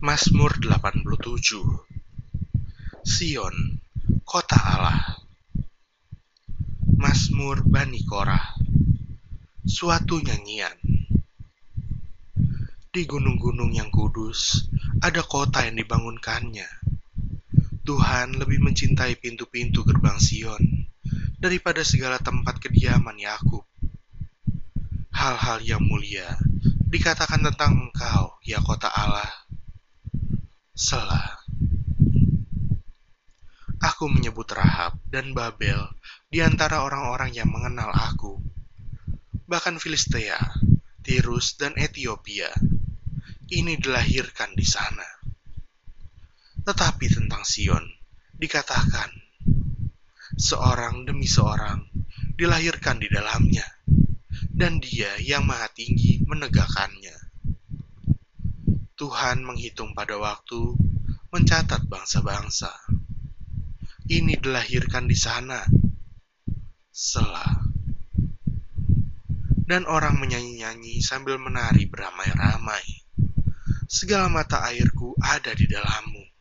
Mazmur 87 Sion, kota Allah Mazmur Bani Korah Suatu nyanyian Di gunung-gunung yang kudus ada kota yang dibangunkannya Tuhan lebih mencintai pintu-pintu gerbang Sion daripada segala tempat kediaman Yakub. Hal-hal yang mulia dikatakan tentang engkau, ya kota Allah. Selah. Aku menyebut Rahab dan Babel di antara orang-orang yang mengenal aku. Bahkan Filistea, Tirus, dan Ethiopia. Ini dilahirkan di sana. Tetapi tentang Sion, dikatakan, seorang demi seorang dilahirkan di dalamnya, dan dia yang maha tinggi menegakkannya. Tuhan menghitung pada waktu, mencatat bangsa-bangsa. Ini dilahirkan di sana, Selah. Dan orang menyanyi-nyanyi sambil menari beramai-ramai. Segala mata airku ada di dalammu